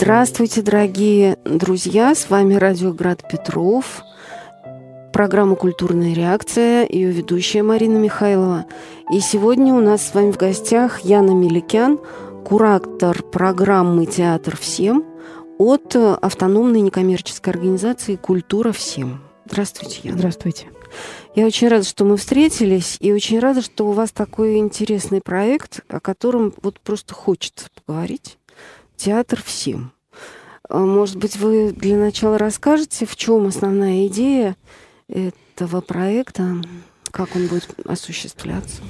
Здравствуйте, дорогие друзья! С вами Радио Град Петров, программа «Культурная реакция», ее ведущая Марина Михайлова. И сегодня у нас с вами в гостях Яна Меликян, куратор программы «Театр всем» от автономной некоммерческой организации «Культура всем». Здравствуйте, Яна. Здравствуйте. Я очень рада, что мы встретились, и очень рада, что у вас такой интересный проект, о котором вот просто хочется поговорить. Театр всем. А, может быть, вы для начала расскажете, в чем основная идея этого проекта, как он будет осуществляться?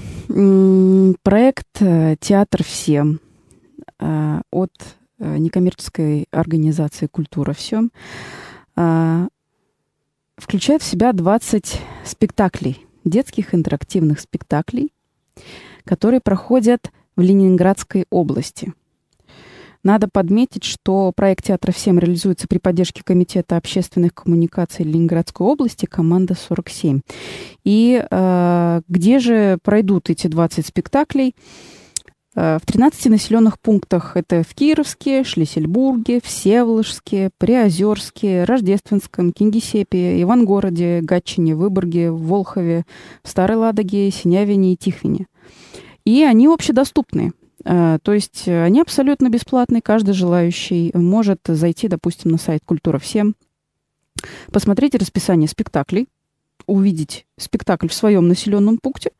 Проект э, «Театр всем» э, от э, некоммерческой организации «Культура всем» включает в себя 20 спектаклей, детских интерактивных спектаклей, которые проходят в Ленинградской области. Надо подметить, что проект «Театра всем» реализуется при поддержке Комитета общественных коммуникаций Ленинградской области «Команда 47». И э, где же пройдут эти 20 спектаклей? Э, в 13 населенных пунктах это в Кировске, Шлиссельбурге, Всеволожске, Приозерске, Рождественском, Кингисеппе, Ивангороде, Гатчине, Выборге, Волхове, Старой Ладоге, Синявине и Тихвине. И они общедоступны. Э, то есть они абсолютно бесплатные. Каждый желающий может зайти, допустим, на сайт «Культура всем», посмотреть расписание спектаклей, увидеть спектакль в своем населенном пункте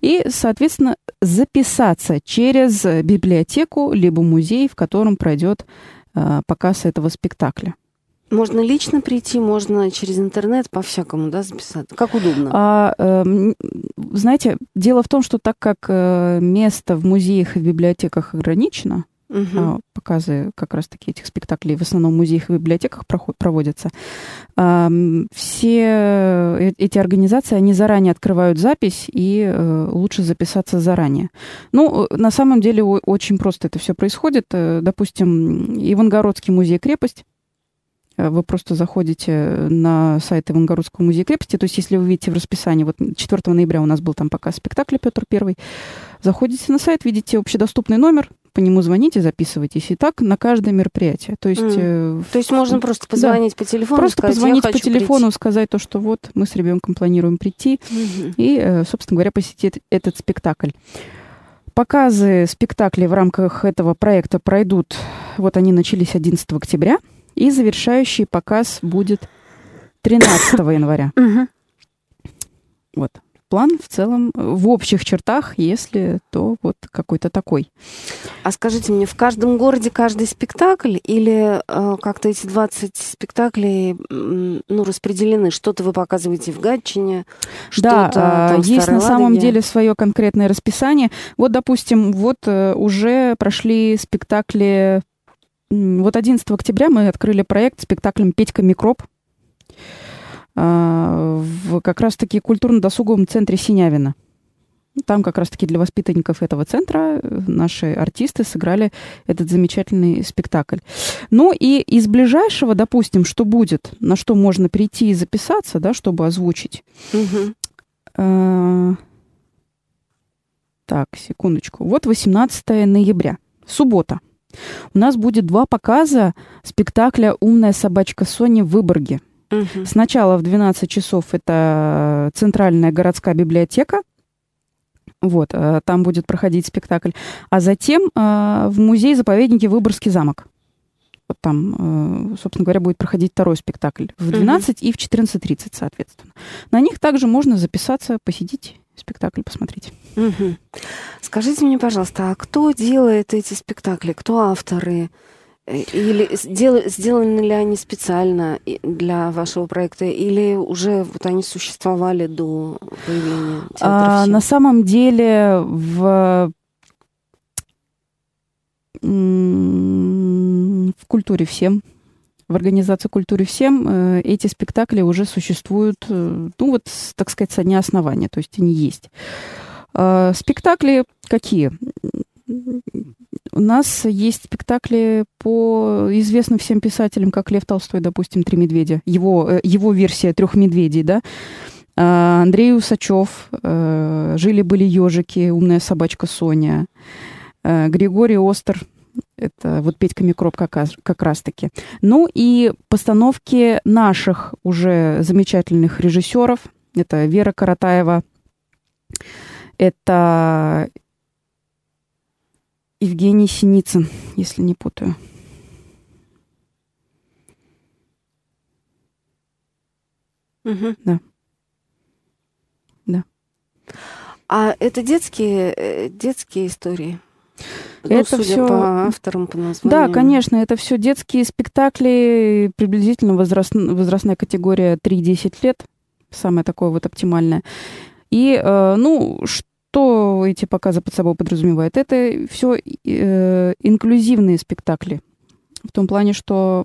и, соответственно, записаться через библиотеку либо музей, в котором пройдет э, показ этого спектакля. Можно лично прийти, можно через интернет по-всякому, да, записаться. Как удобно. А, э, знаете, дело в том, что так как э, место в музеях и в библиотеках ограничено, Угу. Показы как раз-таки этих спектаклей в основном в музеях и библиотеках проводятся. Все э, эти организации, они заранее открывают запись, и э, лучше записаться заранее. Ну, на самом деле очень просто это все происходит. Допустим, Ивангородский музей-крепость, вы просто заходите на сайт Ивангородского музея крепости. То есть, если вы видите в расписании, вот 4 ноября у нас был там показ спектакля Петр Первый, заходите на сайт, видите общедоступный номер, по нему звоните, записывайтесь. И так на каждое мероприятие. То есть, mm. э, То есть можно просто позвонить да. по телефону? Просто сказать, позвонить по телефону, прийти. сказать то, что вот мы с ребенком планируем прийти mm-hmm. и, э, собственно говоря, посетить этот спектакль. Показы спектаклей в рамках этого проекта пройдут, вот они начались 11 октября, и завершающий показ будет 13 января. Вот план в целом в общих чертах, если то вот какой-то такой. А скажите мне, в каждом городе каждый спектакль или э, как-то эти 20 спектаклей ну, распределены? Что-то вы показываете в Гатчине, да, что-то э, есть на самом деле свое конкретное расписание. Вот, допустим, вот э, уже прошли спектакли вот 11 октября мы открыли проект спектаклем «Петька Микроб». А, в как раз-таки культурно-досуговом центре Синявина. Там как раз-таки для воспитанников этого центра э, наши артисты сыграли этот замечательный спектакль. Ну и из ближайшего, допустим, что будет, на что можно прийти и записаться, да, чтобы озвучить. Угу. Так, секундочку. Вот 18 ноября, суббота. У нас будет два показа спектакля «Умная собачка Сони» в Выборге – Угу. Сначала в 12 часов это Центральная городская библиотека. Вот, э, там будет проходить спектакль. А затем э, в музей-заповеднике Выборгский замок. Вот там, э, собственно говоря, будет проходить второй спектакль в 12 угу. и в 14.30, соответственно. На них также можно записаться, посетить спектакль посмотреть. Угу. Скажите мне, пожалуйста, а кто делает эти спектакли? Кто авторы? Э, или сдел, сделаны ли они специально для вашего проекта, или уже вот они существовали до появления театра? А, на самом деле в в культуре всем, в организации культуре всем э, эти спектакли уже существуют, э, ну вот, так сказать, со дня основания, то есть они есть. А, спектакли какие? У нас есть спектакли по известным всем писателям, как Лев Толстой, допустим, «Три медведя». Его, э, его версия «Трех медведей», да. А, Андрей Усачев, «Жили-были ежики», «Умная собачка Соня», Григорий Остер, Это вот Петька Микроб как, как раз-таки. Ну и постановки наших уже замечательных режиссеров. Это Вера Каратаева, это Евгений Синицын, если не путаю. Угу. Да. Да. А это детские, э, детские истории? Ну, это все по авторам, по названию. Да, конечно, это все детские спектакли, приблизительно возраст... возрастная категория 3-10 лет, самое такое вот оптимальное. И, э, ну, что эти показы под собой подразумевают? Это все э, инклюзивные спектакли. В том плане, что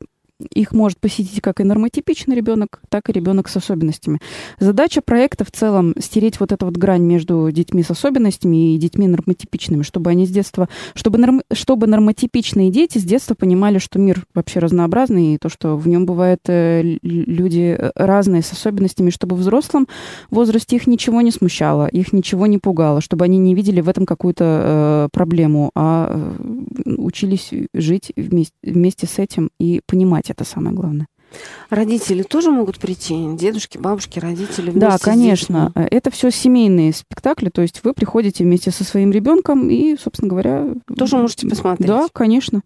их может посетить как и нормотипичный ребенок, так и ребенок с особенностями. Задача проекта в целом стереть вот эту вот грань между детьми с особенностями и детьми нормотипичными, чтобы они с детства, чтобы, норм, чтобы нормотипичные дети с детства понимали, что мир вообще разнообразный, и то, что в нем бывают э, люди разные с особенностями, чтобы в взрослом возрасте их ничего не смущало, их ничего не пугало, чтобы они не видели в этом какую-то э, проблему, а э, учились жить вместе, вместе с этим и понимать это самое главное. Родители тоже могут прийти, дедушки, бабушки, родители. Да, конечно. Это все семейные спектакли, то есть вы приходите вместе со своим ребенком и, собственно говоря, тоже можете посмотреть. Да, конечно.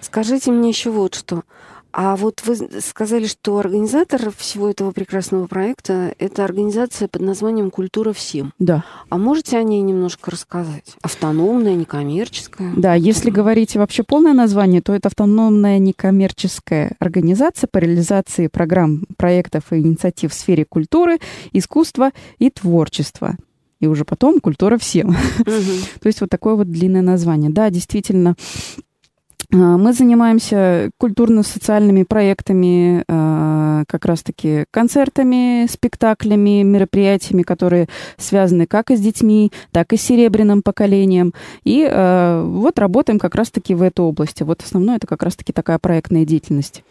Скажите мне еще вот что. А вот вы сказали, что организатор всего этого прекрасного проекта — это организация под названием «Культура всем». Да. А можете о ней немножко рассказать? Автономная, некоммерческая? Да, если говорить вообще полное название, то это автономная некоммерческая организация по реализации программ, проектов и инициатив в сфере культуры, искусства и творчества и уже потом культура всем. Угу. То есть вот такое вот длинное название. Да, действительно, мы занимаемся культурно-социальными проектами, а, как раз-таки концертами, спектаклями, мероприятиями, которые связаны как и с детьми, так и с серебряным поколением. И а, вот работаем как раз-таки в этой области. Вот основное это как раз-таки такая проектная деятельность.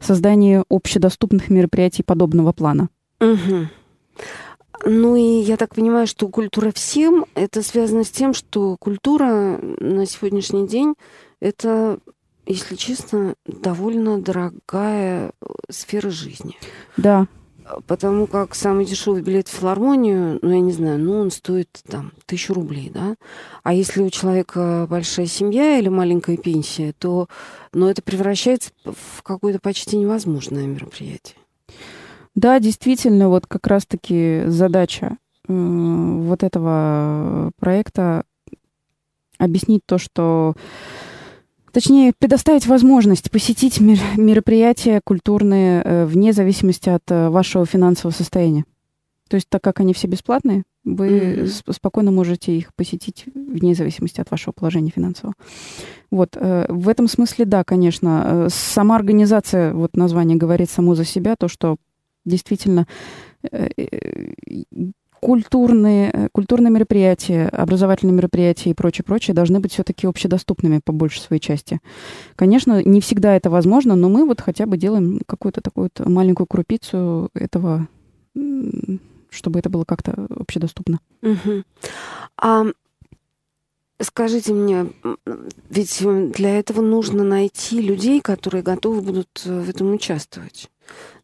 Создание общедоступных мероприятий подобного плана. Угу. Ну и я так понимаю, что культура всем, это связано с тем, что культура на сегодняшний день это, если честно, довольно дорогая э, сфера жизни. Да. Потому как самый дешевый билет в филармонию, ну, я не знаю, ну, он стоит там тысячу рублей, да. А если у человека большая семья или маленькая пенсия, то, ну, это превращается в какое-то почти невозможное мероприятие. Да, действительно, вот как раз-таки задача э, вот этого проекта объяснить то, что Точнее, предоставить возможность посетить мероприятия культурные э, вне зависимости от э, вашего финансового состояния. То есть, так как они все бесплатные, вы mm-hmm. спокойно можете их посетить вне зависимости от вашего положения финансового. Вот, э, в этом смысле, да, конечно, сама организация, вот название говорит само за себя, то, что действительно культурные, э, культурные мероприятия, образовательные мероприятия и прочее, прочее должны быть все-таки общедоступными по большей своей части. Конечно, не всегда это возможно, но мы вот хотя бы делаем какую-то такую вот маленькую крупицу этого, чтобы это было как-то общедоступно. Угу. А Скажите мне, ведь для этого нужно найти людей, которые готовы будут э, в этом участвовать.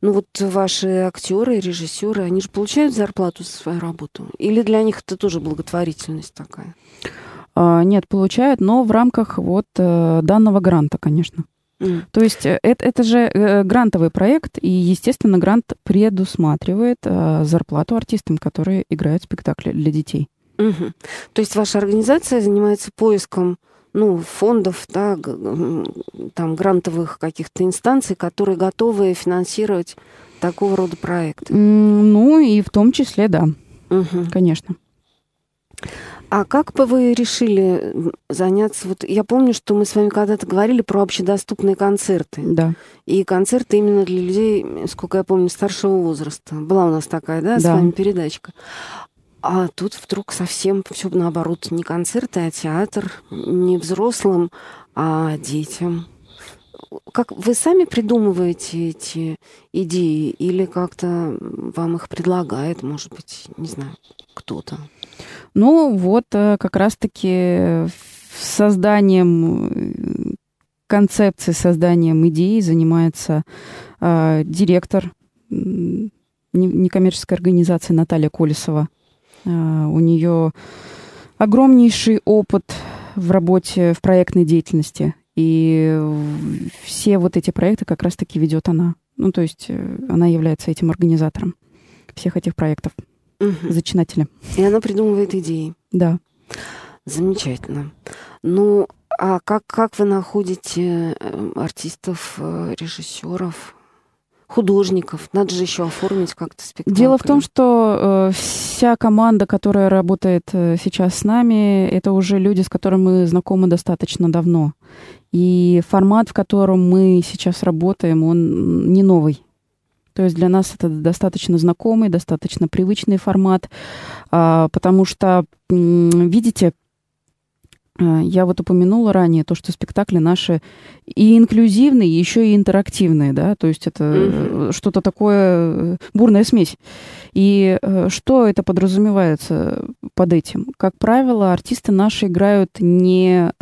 Ну вот ваши актеры, режиссеры, они же получают зарплату за свою работу? Или для них это тоже благотворительность такая? А, нет, получают, но в рамках вот э, данного гранта, конечно. Mm. То есть э, это, это же э, грантовый проект, и, естественно, грант предусматривает зарплату артистам, которые играют спектакли для детей. Угу. То есть ваша организация занимается поиском ну, фондов, да, там, грантовых каких-то инстанций, которые готовы финансировать такого рода проекты. Ну, и в том числе, да, угу. конечно. А как бы вы решили заняться? Вот я помню, что мы с вами когда-то говорили про общедоступные концерты. Да. И концерты именно для людей, сколько я помню, старшего возраста. Была у нас такая, да, да. с вами передачка. А тут вдруг совсем все наоборот. Не концерты, а театр. Не взрослым, а детям. Как вы сами придумываете эти идеи или как-то вам их предлагает, может быть, не знаю, кто-то? Ну вот э, как раз-таки созданием концепции, созданием идеи занимается э, директор некоммерческой организации Наталья Колесова. Э, у нее огромнейший опыт в работе, в проектной деятельности. И все вот эти проекты как раз-таки ведет она. Ну, то есть э, она является этим организатором всех этих проектов, угу. зачинателем. И она придумывает идеи. Да. Замечательно. Ну, а как, как вы находите э, артистов, режиссеров, художников? Надо же еще оформить как-то спектакль. Дело в том, что э, вся команда, которая работает э, сейчас с нами, это уже люди, с которыми мы знакомы достаточно давно. И формат, в котором мы сейчас работаем, он не новый. То есть для нас это достаточно знакомый, достаточно привычный формат, э, потому что, видите, я вот упомянула ранее то, что спектакли наши и инклюзивные, еще и интерактивные, да, то есть это mm-hmm. что-то такое э, бурная смесь. И что это подразумевается под этим? Как правило, артисты наши играют не,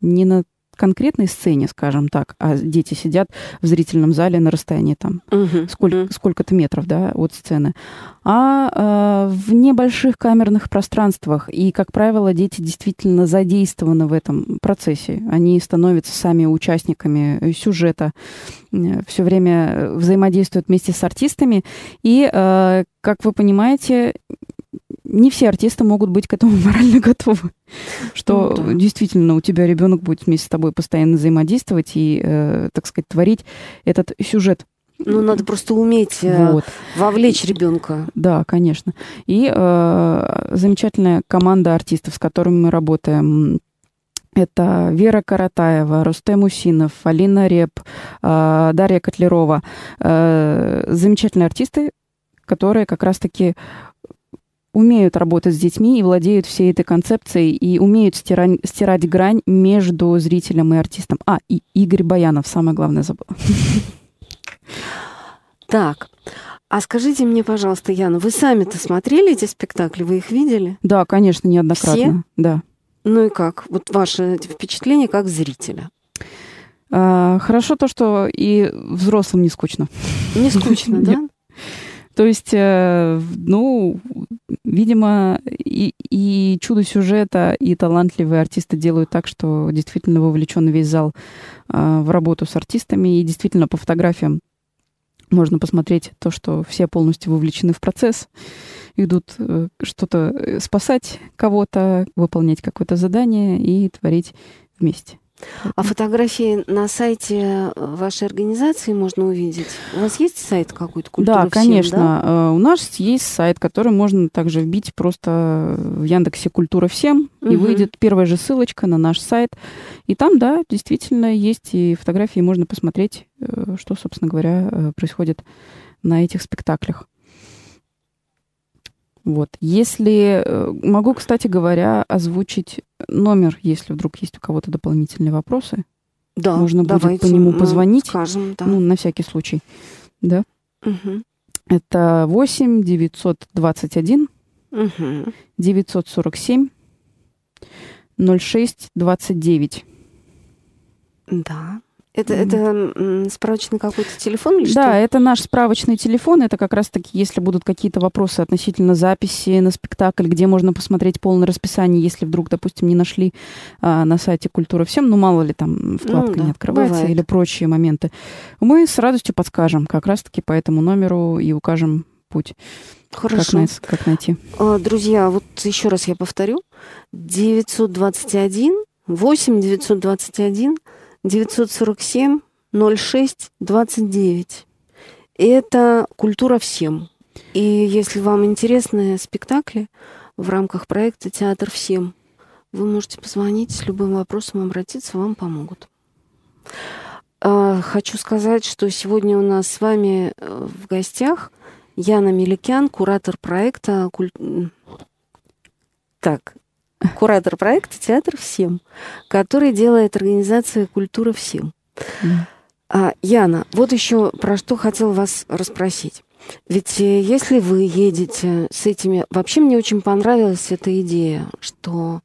не на конкретной сцене, скажем так, а дети сидят в зрительном зале на расстоянии там uh-huh, сколько, uh-huh. сколько-то метров да, от сцены, а э, в небольших камерных пространствах. И, как правило, дети действительно задействованы в этом процессе. Они становятся сами участниками сюжета, э, все время взаимодействуют вместе с артистами. И, э, как вы понимаете, не все артисты могут быть к этому морально готовы. Что ну, да. действительно у тебя ребенок будет вместе с тобой постоянно взаимодействовать и, э, так сказать, творить этот сюжет. Ну, надо просто уметь э, вот. вовлечь ребенка. Да, конечно. И э, замечательная команда артистов, с которыми мы работаем. Это Вера Каратаева, Рустем Усинов, Алина Реп, э, Дарья Котлерова. Э, замечательные артисты, которые как раз-таки умеют работать с детьми и владеют всей этой концепцией и умеют стирать, стирать грань между зрителем и артистом. А, и Игорь Баянов, самое главное забыл. Так, а скажите мне, пожалуйста, Яна, вы сами-то смотрели эти спектакли? Вы их видели? Да, конечно, неоднократно. Все? Да. Ну и как? Вот ваше впечатление как зрителя? А, хорошо то, что и взрослым не скучно. Не скучно, да? То есть, э, ну, видимо, и, и чудо сюжета, и талантливые артисты делают так, что действительно вовлечен весь зал э, в работу с артистами. И действительно, по фотографиям можно посмотреть то, что все полностью вовлечены в процесс, идут э, что-то спасать кого-то, выполнять какое-то задание и творить вместе. А фотографии на сайте вашей организации можно увидеть? У вас есть сайт какой-то культура Да, конечно. да? Э, у нас есть сайт, который можно также вбить просто в Яндексе «Культура всем», угу. и выйдет первая же ссылочка на наш сайт. И там, да, действительно есть и фотографии, можно посмотреть, э, что, собственно говоря, э, происходит на этих спектаклях. Вот. Если э, могу, кстати говоря, озвучить номер, если вдруг есть у кого-то дополнительные вопросы. Да, можно будет по нему позвонить. Скажем, да. Ну, на всякий случай. Да. Угу. Это 8 921 угу. 947 06 29. Да. Это, это справочный какой-то телефон или да, что? Да, это наш справочный телефон. Это как раз-таки, если будут какие-то вопросы относительно записи на спектакль, где можно посмотреть полное расписание, если вдруг, допустим, не нашли а, на сайте «Культура всем», ну, мало ли там вкладка ну, да, не открывается бывает. или прочие моменты, мы с радостью подскажем как раз-таки по этому номеру и укажем путь. Хорошо. Как, как найти. А, друзья, вот еще раз я повторю. 921 8 921 947 06 29. Это «Культура всем». И если вам интересны спектакли в рамках проекта «Театр всем», вы можете позвонить с любым вопросом, обратиться, вам помогут. А, хочу сказать, что сегодня у нас с вами э, в гостях Яна Меликян, куратор проекта куль... Так, куратор проекта «Театр всем», который делает организация «Культура всем». А, Яна, вот еще про что хотел вас расспросить. Ведь э, если вы едете с этими... Вообще мне очень понравилась эта идея, что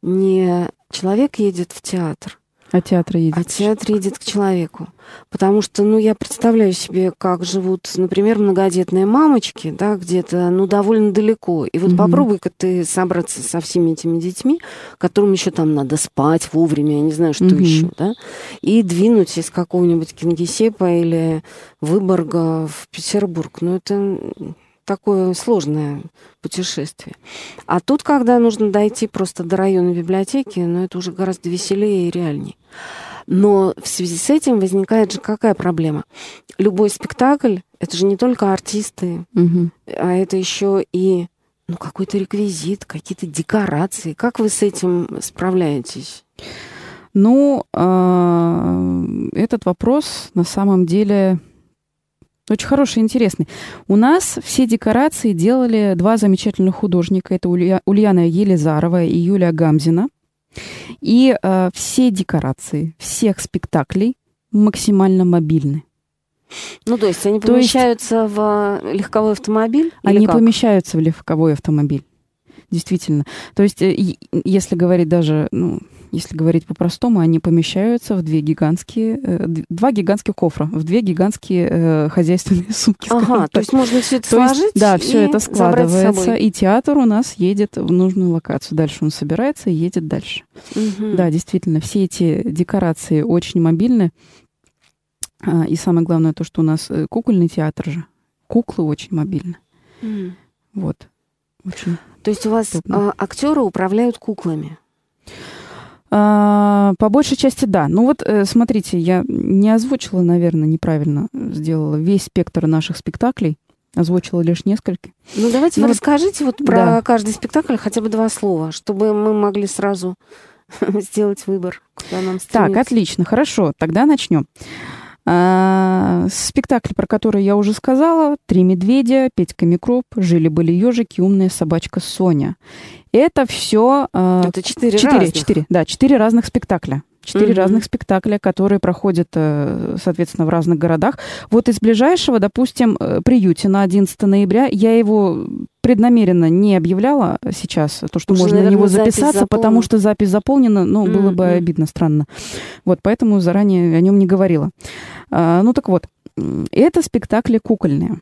не человек едет в театр, а театр едет. А театр едет к человеку. Потому что, ну, я представляю себе, как живут, например, многодетные мамочки, да, где-то, ну, довольно далеко. И вот угу. попробуй-ка ты собраться со всеми этими детьми, которым еще там надо спать вовремя, я не знаю, что угу. еще, да, и двинуть из какого-нибудь Кингисеппа или Выборга в Петербург. Ну, это такое сложное путешествие. А тут, когда нужно дойти просто до района библиотеки, ну, это уже гораздо веселее и реальнее. Но в связи с этим возникает же какая проблема? Любой спектакль — это же не только артисты, угу. а это еще и ну, какой-то реквизит, какие-то декорации. Как вы с этим справляетесь? Ну, а, этот вопрос на самом деле очень хороший интересный. У нас все декорации делали два замечательных художника. Это Улья, Ульяна Елизарова и Юлия Гамзина. И э, все декорации всех спектаклей максимально мобильны. Ну, то есть они помещаются есть, в легковой автомобиль? Они помещаются в легковой автомобиль. Действительно. То есть, э, если говорить даже, ну, если говорить по-простому, они помещаются в две гигантские, э, два гигантских кофра, в две гигантские э, хозяйственные сумки. Ага, так. то есть можно все это то сложить есть, Да, все это складывается, и театр у нас едет в нужную локацию. Дальше он собирается и едет дальше. Угу. Да, действительно, все эти декорации очень мобильны. А, и самое главное то, что у нас кукольный театр же. Куклы очень мобильны. Mm. Вот. Очень то есть у вас а, актеры управляют куклами? А, по большей части, да. Ну вот, э, смотрите, я не озвучила, наверное, неправильно сделала весь спектр наших спектаклей. Озвучила лишь несколько. Ну, давайте ну, вы расскажите вот про да. каждый спектакль хотя бы два слова, чтобы мы могли сразу сделать выбор, куда нам стремиться. Так, отлично, хорошо, тогда начнем. А, спектакль, про который я уже сказала, «Три медведя», «Петька Микроб», «Жили-были ежики», «Умная собачка Соня». Это все... А, Это четыре Четыре, разных. четыре, да, четыре разных спектакля. Четыре угу. разных спектакля, которые проходят, э, соответственно, в разных городах. Вот из ближайшего, допустим, э, приюте на 11 ноября, я его преднамеренно не объявляла сейчас, то, что Уже, можно наверное, на него записаться, потому что запись заполнена, ну, mm-hmm. было бы обидно, странно. Вот, поэтому заранее о нем не говорила. А, ну, так вот, это спектакли кукольные.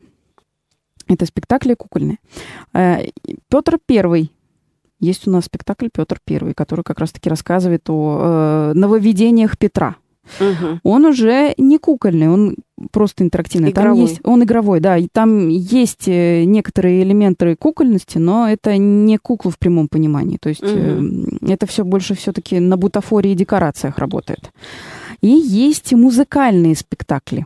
Это спектакли кукольные. А, Петр Первый есть у нас спектакль Петр Первый, который как раз-таки рассказывает о э, нововведениях Петра. Угу. Он уже не кукольный, он просто интерактивный. Игровой. Там есть, он игровой, да. И там есть э, некоторые элементы кукольности, но это не кукла в прямом понимании. То есть угу. это все больше все-таки на бутафории и декорациях работает. И есть музыкальные спектакли.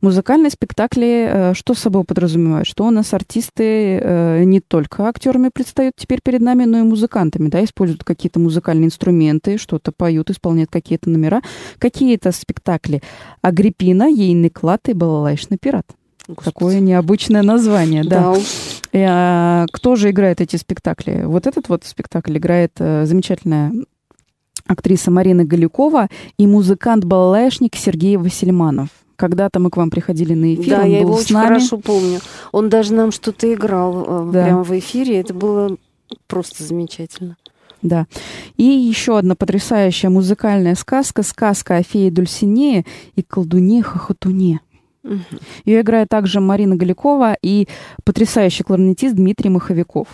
Музыкальные спектакли э, что собой подразумевают? Что у нас артисты э, не только актерами предстают теперь перед нами, но и музыкантами, да, используют какие-то музыкальные инструменты, что-то поют, исполняют какие-то номера. Какие-то спектакли Агриппина, ейный клад и балалайшный пират. Господи. Такое необычное название, да. да. И, а, кто же играет эти спектакли? Вот этот вот спектакль играет а, замечательная актриса Марина Галюкова и музыкант-балалайшник Сергей Васильманов. Когда-то мы к вам приходили на эфир. Да, он я был его очень нами. хорошо помню. Он даже нам что-то играл э, да. прямо в эфире. Это было просто замечательно. Да. И еще одна потрясающая музыкальная сказка. Сказка о фее Дульсинее и колдуне-хохотуне. Угу. Ее играет также Марина Галякова и потрясающий кларнетист Дмитрий Маховиков.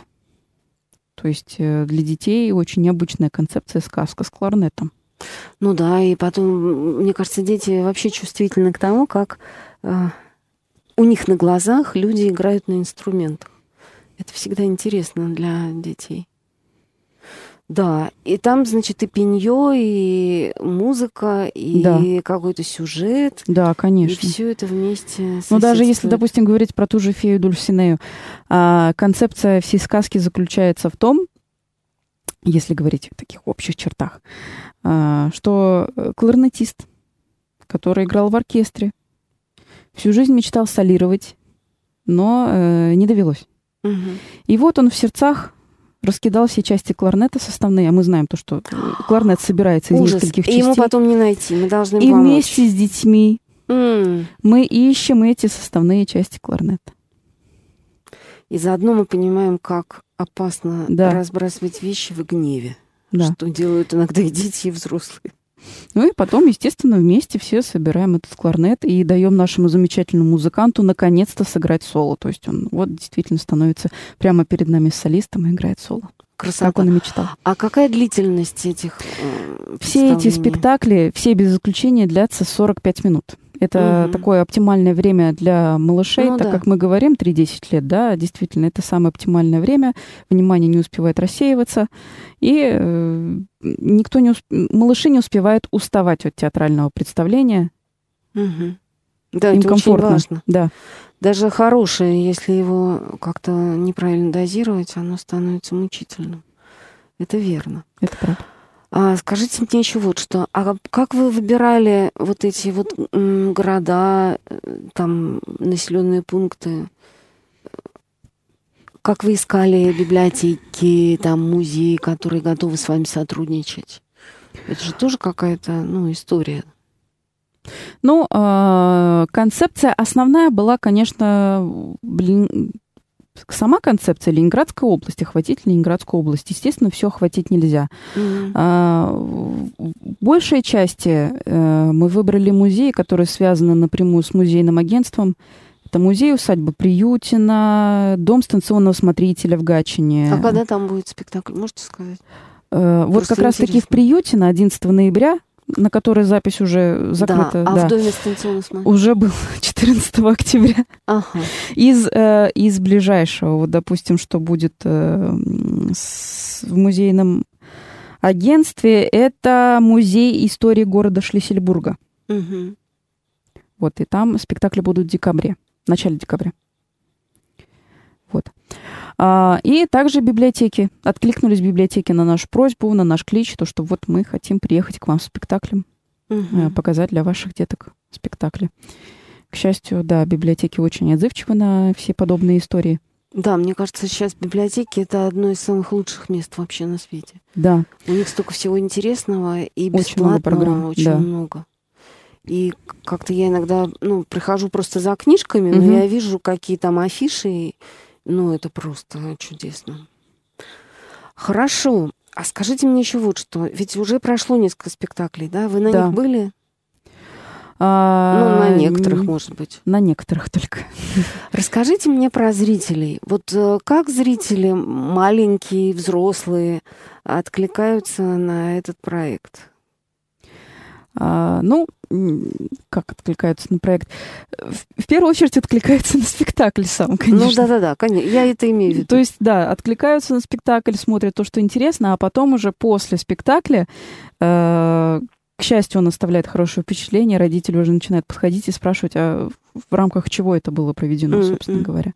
То есть э, для детей очень необычная концепция сказка с кларнетом. Ну да, и потом, мне кажется, дети вообще чувствительны к тому, как э, у них на глазах люди играют на инструментах. Это всегда интересно для детей. Да, и там, значит, и пенье, и музыка, и да. какой-то сюжет. Да, конечно. И все это вместе. Ну, даже если, допустим, говорить про ту же фею Дульсинею, а, концепция всей сказки заключается в том, если говорить в таких общих чертах, а, что э, кларнетист, который играл в оркестре, всю жизнь мечтал солировать, но э, не довелось. Угу. И вот он в сердцах раскидал все части кларнета составные, а мы знаем то, что э, кларнет собирается из Ужас. нескольких частей. И ему потом не найти, мы должны И помочь. вместе с детьми mm. мы ищем эти составные части кларнета. И заодно мы понимаем, как опасно да. разбрасывать вещи в гневе. да. что делают иногда и дети, и взрослые. Ну и потом, естественно, вместе все собираем этот кларнет и даем нашему замечательному музыканту наконец-то сыграть соло. То есть он вот действительно становится прямо перед нами солистом и играет соло. Красота. Как он и мечтал. А какая длительность этих э, Все эти спектакли, все без исключения, длятся 45 минут. Это угу. такое оптимальное время для малышей, ну, так да. как мы говорим 3-10 лет, да, действительно, это самое оптимальное время. Внимание не успевает рассеиваться, и э, никто не усп... малыши не успевают уставать от театрального представления. Угу. Да, Им это комфортно. очень важно. Да. Даже хорошее, если его как-то неправильно дозировать, оно становится мучительным. Это верно. Это правда. А, скажите мне еще вот что. А как вы выбирали вот эти вот города, э, там населенные пункты? Как вы искали библиотеки, там музеи, которые готовы с вами сотрудничать? Это же тоже какая-то, ну, история. Ну, э, концепция основная была, конечно, блин, сама концепция Ленинградской области, охватить Ленинградскую область. Естественно, все охватить нельзя. Mm-hmm. А, большей части э, мы выбрали музеи, которые связаны напрямую с музейным агентством. Это музей усадьба Приютина, дом станционного смотрителя в Гатчине. А когда там будет спектакль, можете сказать? Э, вот как раз-таки в Приютино 11 ноября на которой запись уже закрыта. Да, а да. в доме станционного смотрителя? Уже был 14 октября. Ага. Из, э, из ближайшего, вот, допустим, что будет э, с, в музейном агентстве, это музей истории города Шлиссельбурга. Угу. Вот, и там спектакли будут в декабре, в начале декабря. Вот. А, и также библиотеки. Откликнулись библиотеки на нашу просьбу, на наш клич, то, что вот мы хотим приехать к вам с спектаклем, угу. показать для ваших деток спектакли. К счастью, да, библиотеки очень отзывчивы на все подобные истории. Да, мне кажется, сейчас библиотеки это одно из самых лучших мест вообще на свете. Да. У них столько всего интересного и бесплатного очень много. Программ. Очень да. много. И как-то я иногда, ну, прихожу просто за книжками, угу. но я вижу, какие там афиши, ну, это просто чудесно. Хорошо. А скажите мне еще вот что. Ведь уже прошло несколько спектаклей, да? Вы на да. них были? А, ну, на некоторых, может быть. На некоторых только. Расскажите мне про зрителей. Вот э, как зрители, маленькие, взрослые, откликаются на этот проект? А, ну, как откликаются на проект? В, в первую очередь откликаются на спектакль сам, ну конечно. Ну да-да-да, конечно, я это имею в виду. То есть, да, откликаются на спектакль, смотрят то, что интересно, а потом уже после спектакля, э, к счастью, он оставляет хорошее впечатление, родители уже начинают подходить и спрашивать, а в рамках чего это было проведено, mm-hmm. собственно говоря.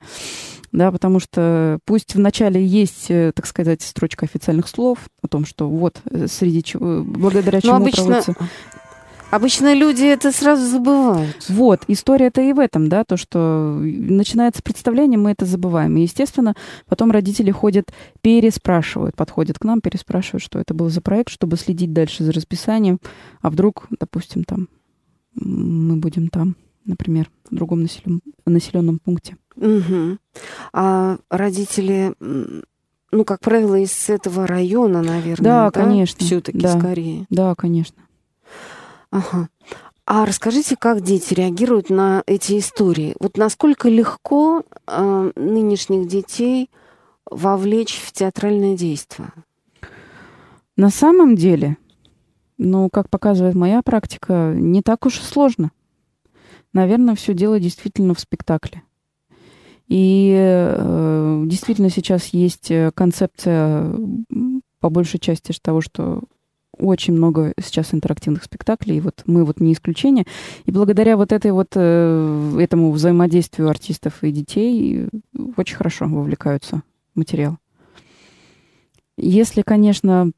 Да, потому что пусть вначале есть, э, так сказать, строчка официальных слов о том, что вот э, среди чего, благодаря чему обычно... проводится Обычно люди это сразу забывают. Вот, история-то и в этом, да, то, что начинается представление, мы это забываем. И, естественно, потом родители ходят, переспрашивают, подходят к нам, переспрашивают, что это был за проект, чтобы следить дальше за расписанием. А вдруг, допустим, там мы будем там, например, в другом населен... населенном пункте. Угу. А родители ну, как правило, из этого района, наверное. Да, да? конечно. Все-таки да. скорее. Да, конечно. Ага. А расскажите, как дети реагируют на эти истории? Вот насколько легко э, нынешних детей вовлечь в театральное действие? На самом деле, ну, как показывает моя практика, не так уж и сложно. Наверное, все дело действительно в спектакле. И э, действительно сейчас есть э, концепция по большей части того, что очень много сейчас интерактивных спектаклей, и вот мы вот не исключение. И благодаря вот этой вот э, этому взаимодействию артистов и детей очень хорошо вовлекаются в материал. Если, конечно,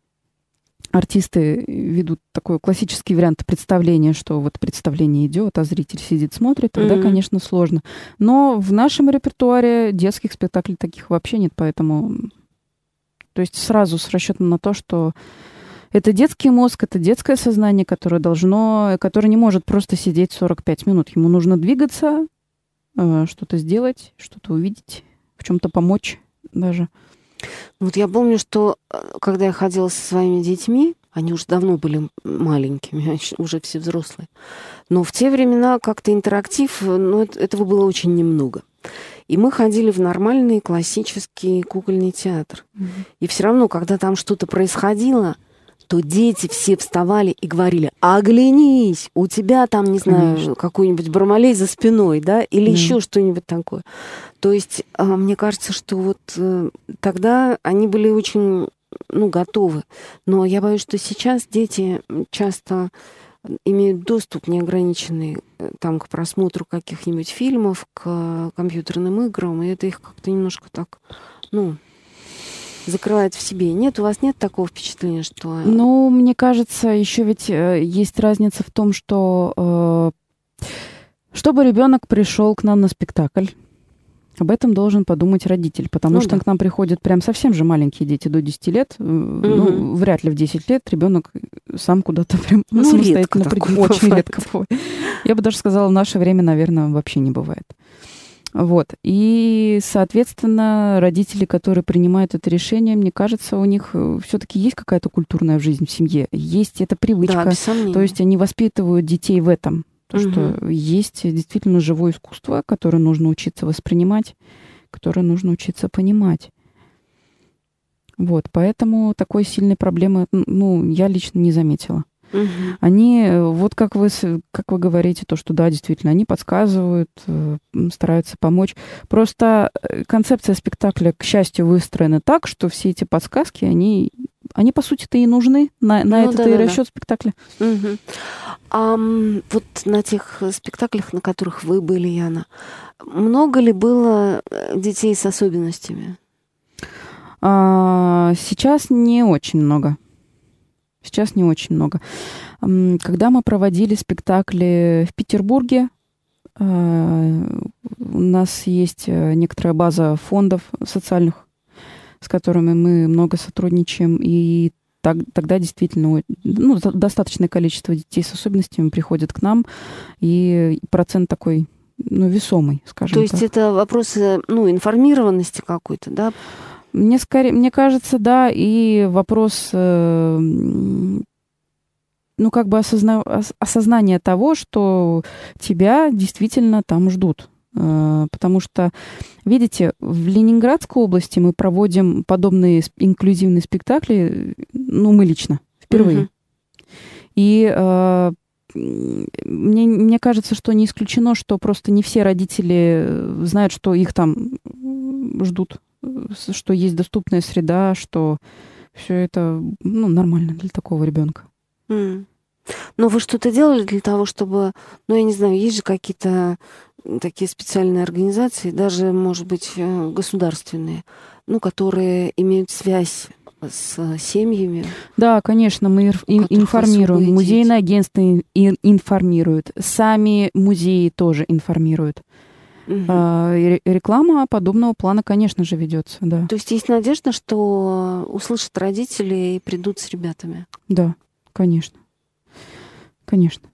артисты ведут такой классический вариант представления, что вот представление идет, а зритель сидит, смотрит, тогда, mm-hmm. конечно, сложно. Но в нашем репертуаре детских спектаклей таких вообще нет, поэтому... То есть сразу с расчетом на то, что это детский мозг, это детское сознание, которое должно, которое не может просто сидеть 45 минут. Ему нужно двигаться, э, что-то сделать, что-то увидеть, в чем-то помочь даже. Вот я помню, что э, когда я ходила со своими детьми, они уже давно были маленькими, уже все взрослые. Но в те времена как-то интерактив, ну, этого было очень немного. И мы ходили в нормальный классический кукольный театр. Mm-hmm. И все равно, когда там что-то происходило, то дети все вставали и говорили, оглянись, у тебя там, не знаю, какой-нибудь бармалей за спиной, да, или mm. еще что-нибудь такое. То есть, а, мне кажется, что вот э, тогда они были очень, ну, готовы. Но я боюсь, что сейчас дети часто имеют доступ неограниченный э, там к просмотру каких-нибудь фильмов, к компьютерным играм, и это их как-то немножко так, ну, закрывает в себе. Нет, у вас нет такого впечатления, что... Ну, мне кажется, еще ведь э, есть разница в том, что э, чтобы ребенок пришел к нам на спектакль, об этом должен подумать родитель, потому ну, что да. к нам приходят прям совсем же маленькие дети до 10 лет. Угу. Ну, вряд ли в 10 лет ребенок сам куда-то прям ну, самостоятельно придет. Очень редко бывает. Я бы даже сказала, в наше время, наверное, вообще не бывает. Вот. И, соответственно, родители, которые принимают это решение, мне кажется, у них э, все-таки есть какая-то культурная жизнь в семье. Есть эта привычка. Да, без сомнения. То есть они воспитывают детей в этом. То, угу. что есть действительно живое искусство, которое нужно учиться воспринимать, которое нужно учиться понимать. Вот, поэтому такой сильной проблемы, ну, я лично не заметила. Угу. Они, э, вот как вы, как вы говорите, то, что да, действительно, они подсказывают, э, стараются помочь. Просто э, концепция спектакля, к счастью, выстроена так, что все эти подсказки, они, они по сути-то и нужны. На, на ну, это да, и да, расчет да. спектакля. Угу. А вот на тех спектаклях, на которых вы были, Яна, много ли было детей с особенностями? А, сейчас не очень много. Сейчас не очень много. Когда мы проводили спектакли в Петербурге, э, у нас есть э, некоторая база фондов социальных, с которыми мы много сотрудничаем, и так, тогда действительно ну, достаточное количество детей с особенностями приходят к нам, и процент такой ну, весомый, скажем То есть так. это вопрос ну, информированности какой-то, да? Мне, скорее, мне кажется, да, и вопрос, э, ну, как бы осозна, осознание того, что тебя действительно там ждут. Э, потому что, видите, в Ленинградской области мы проводим подобные инклюзивные спектакли, ну, мы лично, впервые. Угу. И э, мне, мне кажется, что не исключено, что просто не все родители знают, что их там ждут что есть доступная среда, что все это ну, нормально для такого ребенка. Mm. Но вы что-то делали для того, чтобы, ну, я не знаю, есть же какие-то такие специальные организации, даже, может быть, э, государственные, ну, которые имеют связь с семьями. Да, конечно, мы информируем. Музейное агентство информирует. Сами музеи тоже информируют. Угу. реклама подобного плана, конечно же, ведется, да. То есть есть надежда, что услышат родители и придут с ребятами? Да, конечно. Конечно.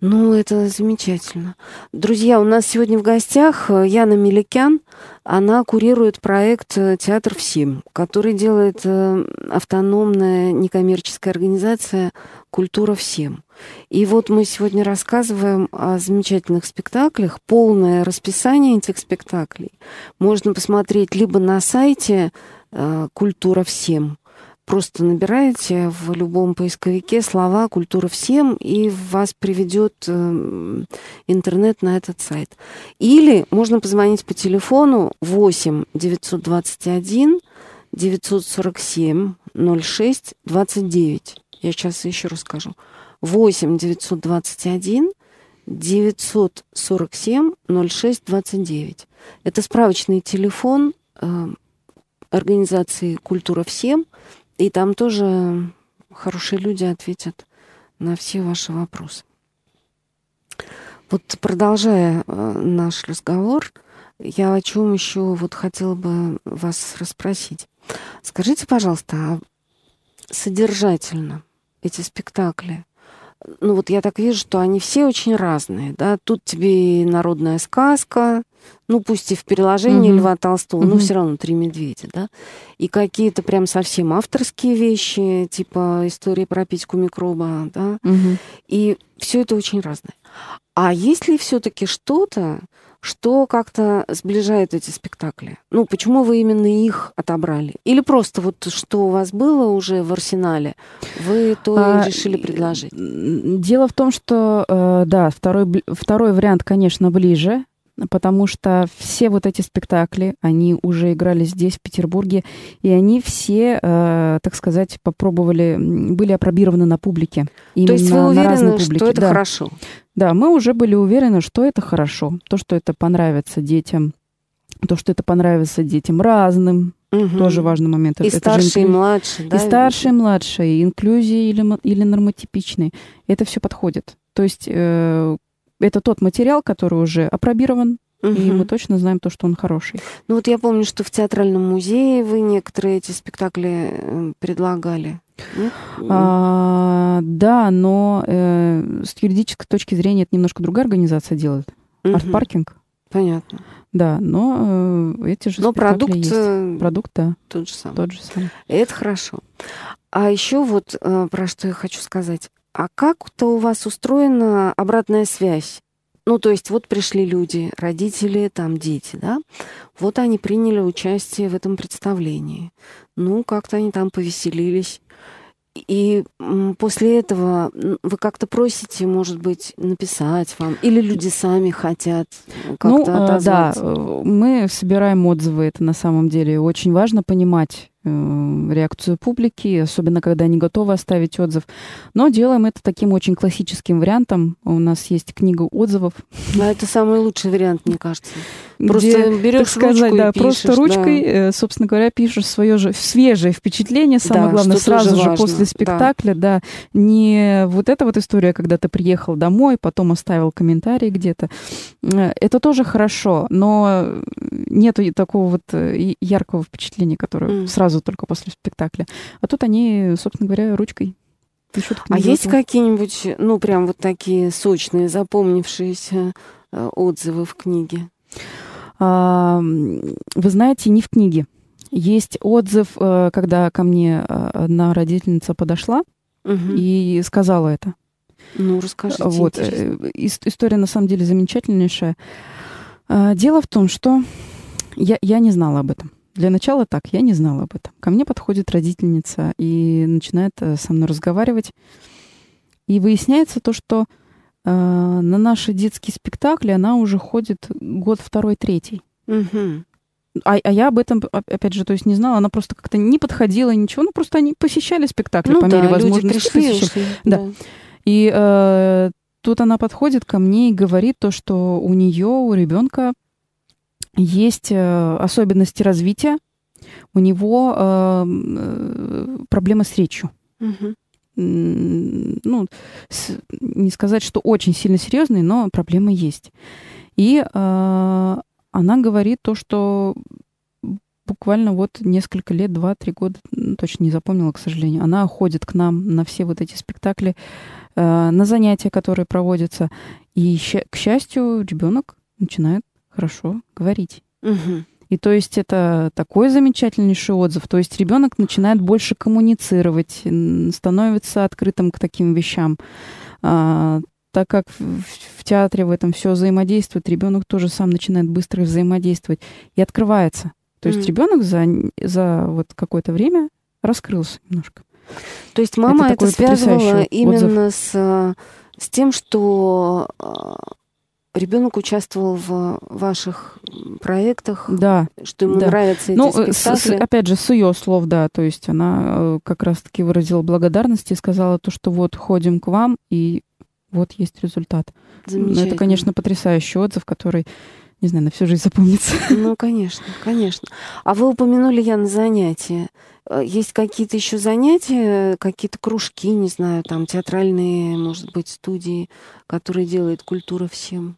Ну, это замечательно. Друзья, у нас сегодня в гостях э, Яна Меликян. Она курирует проект э, «Театр всем», который делает э, автономная некоммерческая организация «Культура всем». И вот мы сегодня рассказываем о замечательных спектаклях. Полное расписание этих спектаклей можно посмотреть либо на сайте «Культура всем», Просто набираете в любом поисковике слова «культура всем», и вас приведет эм, интернет на этот сайт. Или можно позвонить по телефону 8 921 947 06 29. Я сейчас еще расскажу. 8 921 947 06 29. Это справочный телефон э, организации «Культура всем», и там тоже хорошие люди ответят на все ваши вопросы. Вот продолжая э, наш разговор, я о чем еще вот хотела бы вас расспросить. Скажите, пожалуйста, а содержательно эти спектакли, ну вот я так вижу, что они все очень разные, да. Тут тебе и народная сказка, ну пусть и в переложении mm-hmm. Льва Толстого, mm-hmm. но все равно «Три медведя», да. И какие-то прям совсем авторские вещи, типа истории про Петьку Микроба, да. Mm-hmm. И все это очень разное. А есть ли все-таки что-то, что как-то сближает эти спектакли? Ну, почему вы именно их отобрали? Или просто вот что у вас было уже в арсенале, вы то а, решили предложить? Дело в том, что, э, да, второй, второй вариант, конечно, ближе, потому что все вот эти спектакли, они уже играли здесь, в Петербурге, и они все, э, так сказать, попробовали, были опробированы на публике. То есть вы уверены, что это да. хорошо? Да, мы уже были уверены, что это хорошо, то, что это понравится детям, то, что это понравится детям разным, угу. тоже важный момент. И это старший, и младший, да? И старший, и младший, и инклюзии или, или нормотипичный. Это все подходит. То есть э, это тот материал, который уже опробирован, угу. и мы точно знаем то, что он хороший. Ну вот я помню, что в театральном музее вы некоторые эти спектакли э, предлагали. А, да, но э, с юридической точки зрения это немножко другая организация делает. Угу. Арт-паркинг. Понятно. Да, но э, эти же но продукт, есть. Э, продукт, да. Тот же самый. Тот же самый. Это хорошо. А еще вот э, про что я хочу сказать. А как-то у вас устроена обратная связь? Ну, то есть вот пришли люди, родители, там дети, да? Вот они приняли участие в этом представлении. Ну, как-то они там повеселились. И после этого вы как-то просите, может быть, написать вам, или люди сами хотят как-то ну, э, отозваться? Да, э, мы собираем отзывы, это на самом деле очень важно понимать, реакцию публики, особенно когда они готовы оставить отзыв. Но делаем это таким очень классическим вариантом. У нас есть книга отзывов. А это самый лучший вариант, мне кажется. Просто Где, берешь сказать, ручку да, и пишешь, просто ручкой, да. Э, собственно говоря, пишешь свое же свежее впечатление, самое да, главное, сразу же после спектакля, да. да. Не вот эта вот история, когда ты приехал домой, потом оставил комментарий где-то. Э, это тоже хорошо, но нету такого вот яркого впечатления, которое mm. сразу сразу только после спектакля. А тут они, собственно говоря, ручкой пишут А есть какие-нибудь, ну, прям вот такие сочные, запомнившиеся э, отзывы в книге? А, вы знаете, не в книге. Есть отзыв, э, когда ко мне э, одна родительница подошла угу. и сказала это. Ну, расскажите. Вот. История на самом деле замечательнейшая. А, дело в том, что я, я не знала об этом. Для начала так, я не знала об этом. Ко мне подходит родительница и начинает э, со мной разговаривать. И выясняется то, что э, на наши детские спектакли она уже ходит год второй, третий. Угу. А, а я об этом, опять же, то есть не знала, она просто как-то не подходила, ничего, ну просто они посещали спектакли ну, по да, мере возможности. Пришли, ушли, да. да. И э, тут она подходит ко мне и говорит то, что у нее, у ребенка есть э, особенности развития, у него э, э, проблемы с речью. Угу. Ну, с, не сказать, что очень сильно серьезные, но проблемы есть. И э, она говорит то, что буквально вот несколько лет, два-три года, точно не запомнила, к сожалению, она ходит к нам на все вот эти спектакли, э, на занятия, которые проводятся. И, к счастью, ребенок начинает хорошо говорить. Угу. И то есть это такой замечательнейший отзыв. То есть ребенок начинает больше коммуницировать, становится открытым к таким вещам. А, так как в, в театре в этом все взаимодействует, ребенок тоже сам начинает быстро взаимодействовать и открывается. То есть mm. ребенок за, за вот какое-то время раскрылся немножко. То есть мама это, это связывала именно с, с тем, что а, ребенок участвовал в ваших проектах, да, что ему да. нравятся эти ну, спектакли. С, опять же, с ее слов, да, то есть она э, как раз-таки выразила благодарность и сказала то, что вот ходим к вам, и вот есть результат. Ну, это, конечно, потрясающий отзыв, который не знаю, на всю жизнь запомнится. Ну, конечно, конечно. А вы упомянули, я на занятия. Э, есть какие-то еще занятия, какие-то кружки, не знаю, там театральные, может быть, студии, которые делает культура всем?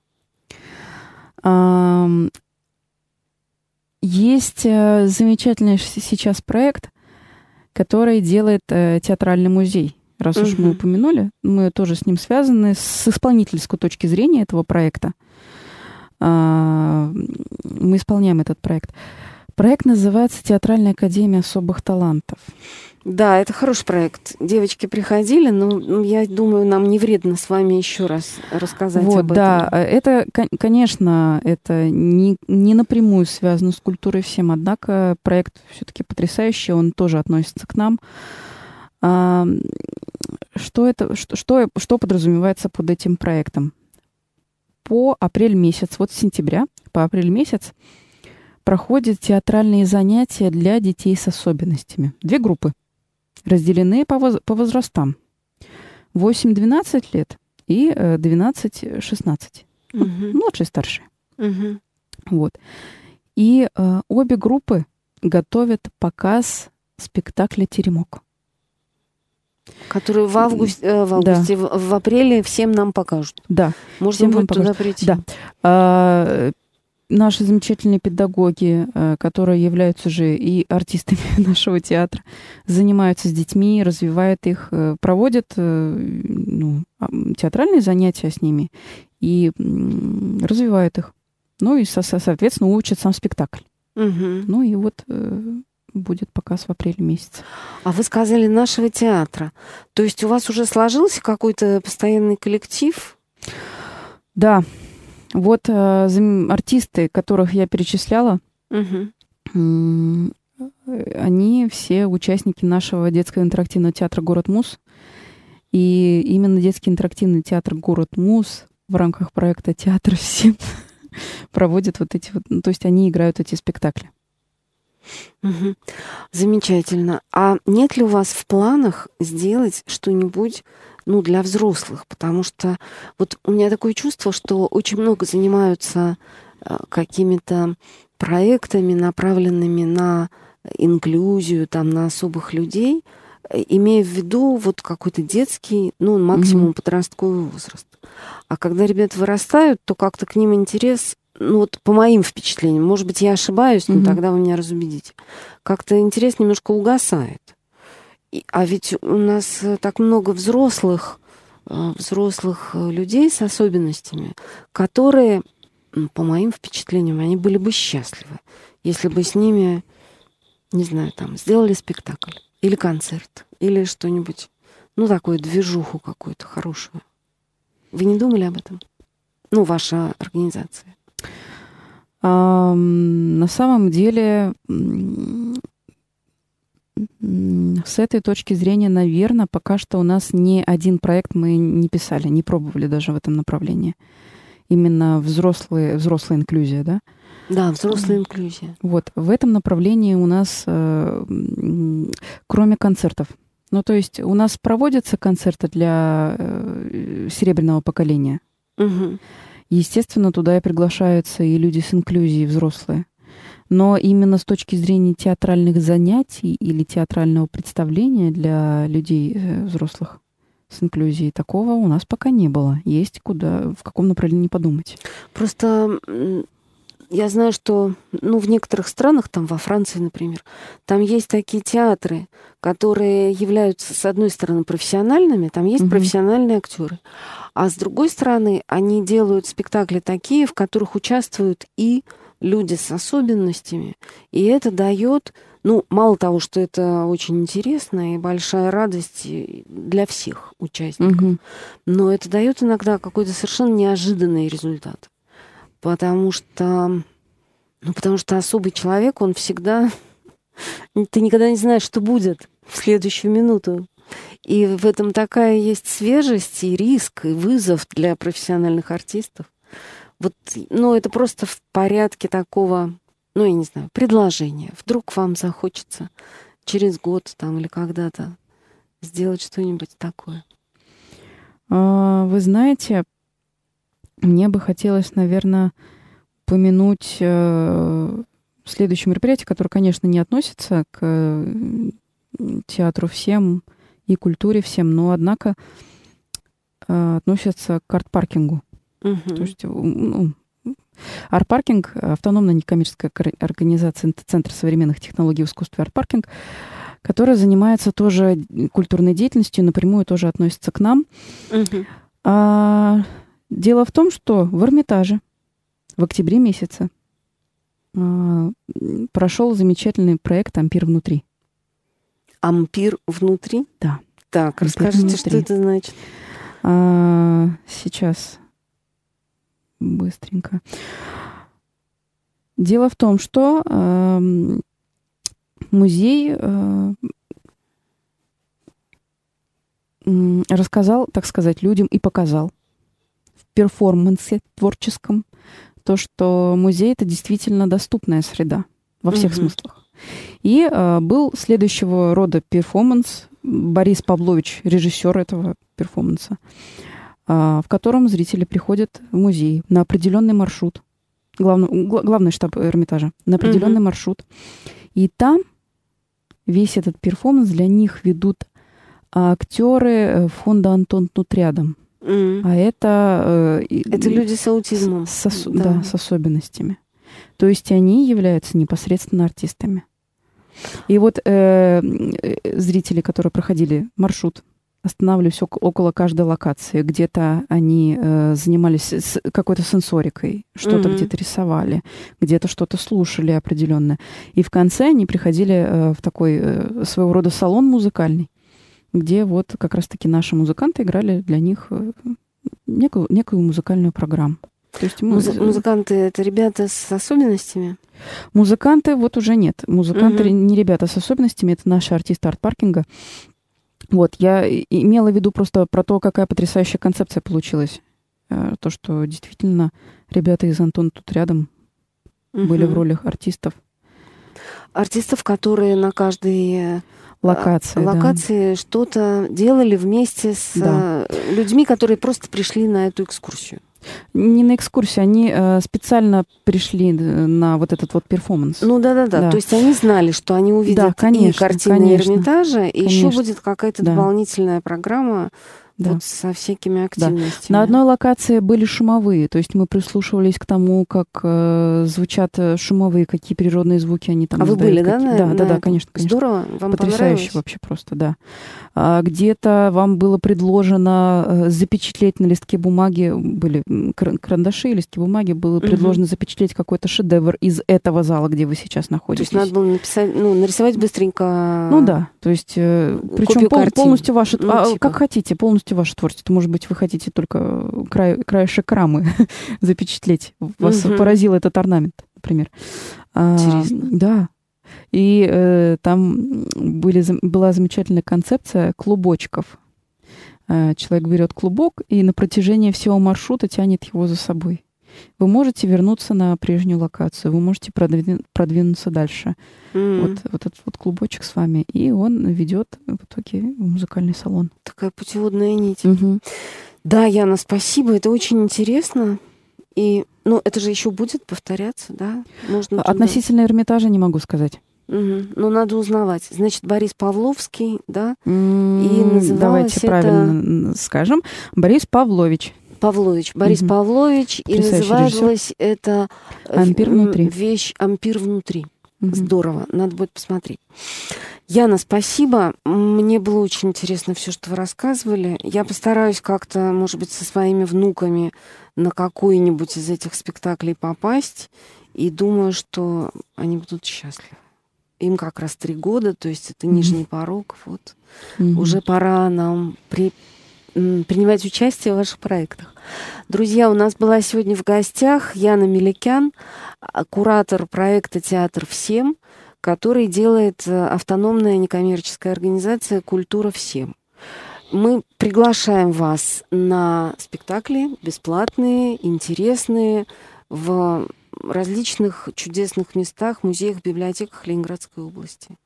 Есть э, замечательный сейчас проект, который делает э, театральный музей раз уж мы упомянули. Мы тоже с ним связаны с исполнительской точки зрения этого проекта. А, мы исполняем этот проект. Проект называется «Театральная академия особых талантов». Да, это хороший проект. Девочки приходили, но я думаю, нам не вредно с вами еще раз рассказать вот, об этом. Да, это, конечно, это не, не напрямую связано с культурой всем, однако проект все-таки потрясающий, он тоже относится к нам. А, что, это, что, что, что подразумевается под этим проектом? По апрель месяц, вот с сентября по апрель месяц проходят театральные занятия для детей с особенностями. Две группы – разделены по, воз, по возрастам. 8-12 лет и 12-16. Угу. Младший старший. Угу. Вот. И э, обе группы готовят показ спектакля «Теремок». Который в августе, э, в, августе да. в, в апреле всем нам покажут. Да. Можно будет туда прийти. Да. А, наши замечательные педагоги, э, которые являются же и артистами нашего театра, занимаются с детьми, развивают их, э, проводят э, ну, а, театральные занятия с ними и развивают их. Ну и, соответственно, учат сам спектакль. Угу. Ну и вот будет показ в апреле месяце. А вы сказали нашего театра. То есть у вас уже сложился какой-то постоянный коллектив? Да, вот э, артисты, которых я перечисляла, угу. они все участники нашего детского интерактивного театра «Город Мус». И именно детский интерактивный театр «Город Мус» в рамках проекта «Театр всем» проводит вот эти вот... Ну, то есть они играют эти спектакли. Угу. Замечательно. А нет ли у вас в планах сделать что-нибудь ну, для взрослых, потому что вот у меня такое чувство, что очень много занимаются э, какими-то проектами, направленными на инклюзию, там, на особых людей, э, имея в виду вот какой-то детский, ну, максимум mm-hmm. подростковый возраст. А когда ребята вырастают, то как-то к ним интерес, ну вот по моим впечатлениям, может быть, я ошибаюсь, но mm-hmm. тогда вы меня разубедите, как-то интерес немножко угасает. А ведь у нас э, так много взрослых, э, взрослых э, людей с особенностями, которые, по моим впечатлениям, они были бы счастливы, если бы с ними, не знаю, там, сделали спектакль или концерт, или что-нибудь, ну, такую движуху какую-то хорошую. Вы не думали об этом? Ну, ваша организация. А, на самом деле с этой точки зрения, наверное, пока что у нас ни один проект мы не писали, не пробовали даже в этом направлении. Именно взрослые, взрослая инклюзия, да? Да, взрослая инклюзия. Вот, в этом направлении у нас, э, кроме концертов, ну, то есть у нас проводятся концерты для э, серебряного поколения. Угу. Естественно, туда и приглашаются и люди с инклюзией взрослые. Но именно с точки зрения театральных занятий или театрального представления для людей э, взрослых с инклюзией такого у нас пока не было. Есть куда, в каком направлении подумать. Просто я знаю, что ну, в некоторых странах, там во Франции, например, там есть такие театры, которые являются, с одной стороны, профессиональными, там есть mm-hmm. профессиональные актеры, а с другой стороны, они делают спектакли такие, в которых участвуют и люди с особенностями, и это дает, ну, мало того, что это очень интересно и большая радость для всех участников, угу. но это дает иногда какой-то совершенно неожиданный результат, потому что, ну, потому что особый человек, он всегда, ты никогда не знаешь, что будет в следующую минуту. И в этом такая есть свежесть и риск, и вызов для профессиональных артистов. Вот, ну, это просто в порядке такого, ну, я не знаю, предложения. Вдруг вам захочется через год там или когда-то сделать что-нибудь такое. А, вы знаете, мне бы хотелось, наверное, упомянуть э, следующее мероприятие, которое, конечно, не относится к театру всем и культуре всем, но, однако, э, относится к арт-паркингу. Угу. То есть, ну, Арпаркинг, автономная некоммерческая организация Центр современных технологий в искусстве Арпаркинг, которая занимается тоже культурной деятельностью, напрямую тоже относится к нам. Мгм. А, дело в том, что в Эрмитаже в октябре месяце а, прошел замечательный проект «Ампир внутри». Ампир внутри? Да. Так, расскажите, что внутри. это значит. А, сейчас быстренько. Дело в том, что эм, музей э, рассказал, так сказать, людям и показал в перформансе творческом то, что музей это действительно доступная среда во всех Мгм. смыслах. И э, был следующего рода перформанс Борис Павлович, режиссер этого перформанса, в котором зрители приходят в музей на определенный маршрут, главный, гла- главный штаб Эрмитажа, на определенный Мгм. маршрут. И там весь этот перформанс для них ведут актеры э, фонда Антон тут рядом. М. А это... э, Это люди с аутизмом. с, ос- Да. да, с особенностями. То есть они являются непосредственно артистами. И вот э, э, зрители, которые проходили маршрут, останавливались ок- около каждой локации. Где-то они э, занимались какой-то сенсорикой, что-то Мгм. где-то рисовали, где-то что-то слушали определенно. И в конце они приходили э, в такой э, своего рода салон музыкальный, где вот как раз-таки наши музыканты играли для них э, некую, некую музыкальную программу. То есть мы- Музы- музыканты это ребята с особенностями? Музыканты вот уже нет. Музыканты Мгм. не ребята с особенностями, это наши артисты арт-паркинга. Вот, я имела в виду просто про то, какая потрясающая концепция получилась. Э, То, что действительно ребята из Антона тут рядом были Мгм. в ролях артистов. Артистов, которые на каждой э, Локации, да. локации что-то делали вместе с Да. э, людьми, которые просто пришли на эту экскурсию. Не на экскурсию, они э, специально пришли э, на вот этот вот перформанс. Ну да, да, да. Да. То есть они знали, что они увидят Да, и конечно, картины конечно. Эрмитажа, и еще будет какая-то Да. дополнительная программа Да. вот со всякими активностями. На одной локации были шумовые, то есть мы прислушивались к тому, как э, звучат э, шумовые, какие природные звуки они там А вы были, да, какие- на, Да, на да, да, конечно, конечно. Здорово, вам Потрясающе вообще просто, да. А, где-то вам было предложено э, запечатлеть на листке бумаги, были карандаши, листки бумаги, было Мгм. предложено запечатлеть какой-то шедевр из этого зала, где вы сейчас То находитесь. есть надо было написать, ну, нарисовать быстренько. Ну да, то есть, э, причем пол- полностью ваше, Ну, а, типа. как хотите, полностью ваше творчество. Может быть, вы хотите только край, краешек рамы запечатлеть. Вас Мгм. поразил этот орнамент, например. А, Интересно. да. И э, там были, была замечательная концепция клубочков. Э, человек берет клубок и на протяжении всего маршрута тянет его за собой. Вы можете вернуться на прежнюю локацию, вы можете продвин- продвинуться дальше М, вот, вот этот вот клубочек с вами, и он ведет в итоге в музыкальный салон. Такая путеводная нить. Да, Яна, спасибо, это очень интересно. И, ну, это же еще будет повторяться, да? Можно туда- Относительно Эрмитажа не могу сказать. Мгм. Ну, надо узнавать. Значит, Борис Павловский, да? М, называлось Давайте это- правильно скажем. Борис Павлович. Павлович, Борис Мгм. Павлович, и называлось это э, «Ампир внутри». вещь «Ампир внутри». Мгм. Здорово, надо будет посмотреть. Яна, спасибо. Мне было очень интересно все, что вы рассказывали. Я постараюсь как-то, может быть, со своими внуками на какой-нибудь из этих спектаклей попасть. И думаю, что они будут счастливы. Им как раз три года, то есть это нижний порог. Вот. Мгм. Уже пора нам при- принимать участие в ваших проектах. Друзья, у нас была сегодня в гостях Яна Меликян, а, куратор проекта «Театр всем», который делает э, автономная некоммерческая организация «Культура всем». Мы приглашаем вас на спектакли бесплатные, интересные, в различных чудесных местах, музеях, библиотеках Ленинградской области.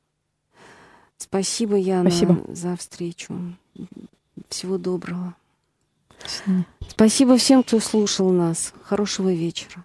Спасибо, Яна, Спасибо. за встречу. Всего доброго. Спасибо всем, кто слушал нас. Хорошего вечера.